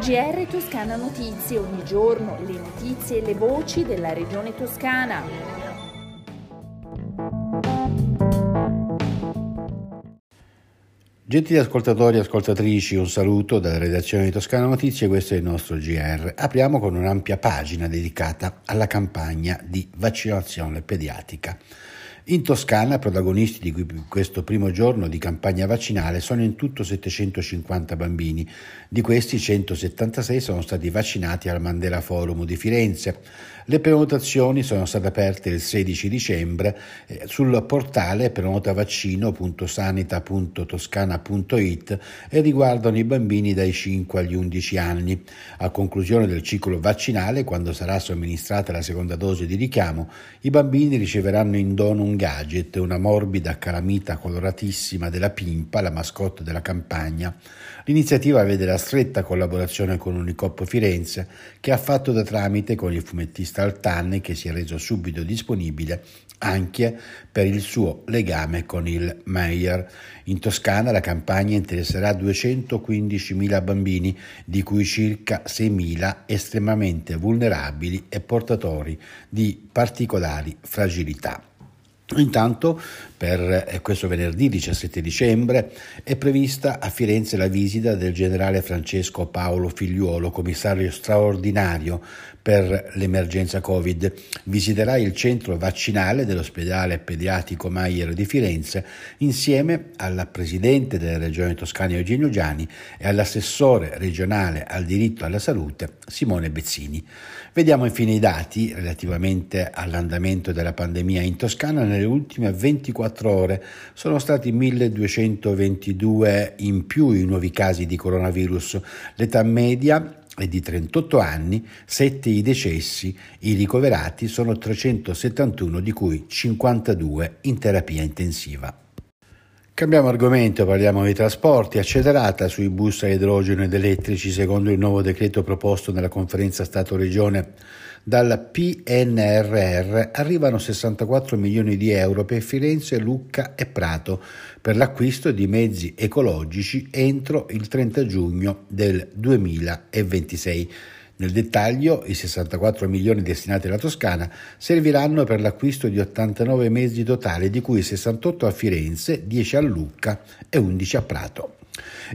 GR Toscana Notizie, ogni giorno le notizie e le voci della regione toscana. Gentili ascoltatori e ascoltatrici, un saluto dalla redazione di Toscana Notizie, questo è il nostro GR. Apriamo con un'ampia pagina dedicata alla campagna di vaccinazione pediatrica. In Toscana, protagonisti di questo primo giorno di campagna vaccinale sono in tutto 750 bambini. Di questi 176 sono stati vaccinati al Mandela Forum di Firenze. Le prenotazioni sono state aperte il 16 dicembre eh, sul portale prenotavaccino.sanita.toscana.it e riguardano i bambini dai 5 agli 11 anni. A conclusione del ciclo vaccinale, quando sarà somministrata la seconda dose di richiamo, i bambini riceveranno in dono un gadget, una morbida calamita coloratissima della Pimpa, la mascotte della campagna. L'iniziativa vede la stretta collaborazione con Unicop Firenze, che ha fatto da tramite con il fumettista Altan, che si è reso subito disponibile anche per il suo legame con il Meyer. In Toscana la campagna interesserà 215.000 bambini, di cui circa 6.000 estremamente vulnerabili e portatori di particolari fragilità. Intanto per eh, questo venerdì 17 dicembre è prevista a Firenze la visita del generale Francesco Paolo Figliuolo, commissario straordinario per l'emergenza Covid. Visiterà il centro vaccinale dell'ospedale pediatrico Maier di Firenze insieme alla presidente della regione toscana Eugenio Giani e all'assessore regionale al diritto alla salute Simone Bezzini. Vediamo infine i dati relativamente all'andamento della pandemia in Toscana nelle ultime 24 ore. Sono stati 1222 in più i nuovi casi di coronavirus. L'età media è di 38 anni, 7 i decessi, i ricoverati sono 371 di cui 52 in terapia intensiva. Cambiamo argomento, parliamo di trasporti. Accelerata sui bus a idrogeno ed elettrici secondo il nuovo decreto proposto nella conferenza Stato-Regione dal PNRR arrivano 64 milioni di euro per Firenze, Lucca e Prato per l'acquisto di mezzi ecologici entro il 30 giugno del 2026. Nel dettaglio, i 64 milioni destinati alla Toscana serviranno per l'acquisto di 89 mezzi totali, di cui 68 a Firenze, 10 a Lucca e 11 a Prato.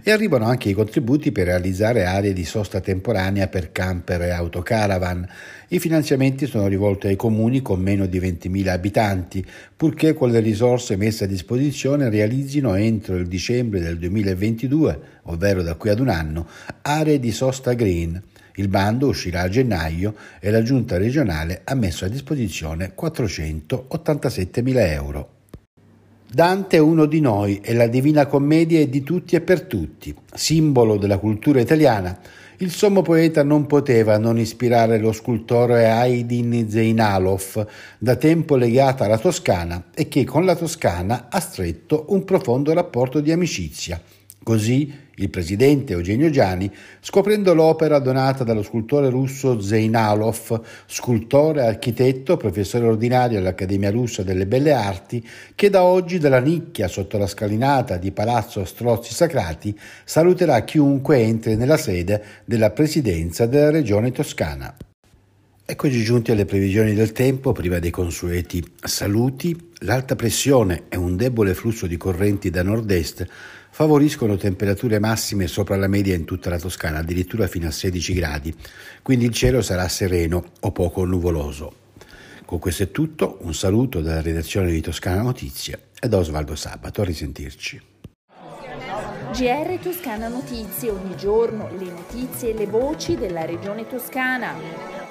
E arrivano anche i contributi per realizzare aree di sosta temporanea per camper e autocaravan. I finanziamenti sono rivolti ai comuni con meno di 20.000 abitanti, purché con le risorse messe a disposizione realizzino entro il dicembre del 2022, ovvero da qui ad un anno, aree di sosta green. Il bando uscirà a gennaio e la giunta regionale ha messo a disposizione 487.000 euro. Dante è uno di noi e la Divina Commedia è di tutti e per tutti, simbolo della cultura italiana. Il sommo poeta non poteva non ispirare lo scultore Aydin Zeinalov, da tempo legata alla Toscana e che con la Toscana ha stretto un profondo rapporto di amicizia. Così il presidente Eugenio Giani, scoprendo l'opera donata dallo scultore russo Zeinalov, scultore architetto, professore ordinario all'Accademia Russa delle Belle Arti, che da oggi dalla nicchia sotto la scalinata di Palazzo Strozzi Sacrati saluterà chiunque entri nella sede della presidenza della regione toscana. Eccoci giunti alle previsioni del tempo, prima dei consueti saluti. L'alta pressione e un debole flusso di correnti da nord-est favoriscono temperature massime sopra la media in tutta la Toscana, addirittura fino a 16 gradi, quindi il cielo sarà sereno o poco nuvoloso. Con questo è tutto, un saluto dalla redazione di Toscana Notizie e da Osvaldo Sabato, a risentirci. GR Toscana Notizie, ogni giorno le notizie e le voci della regione toscana.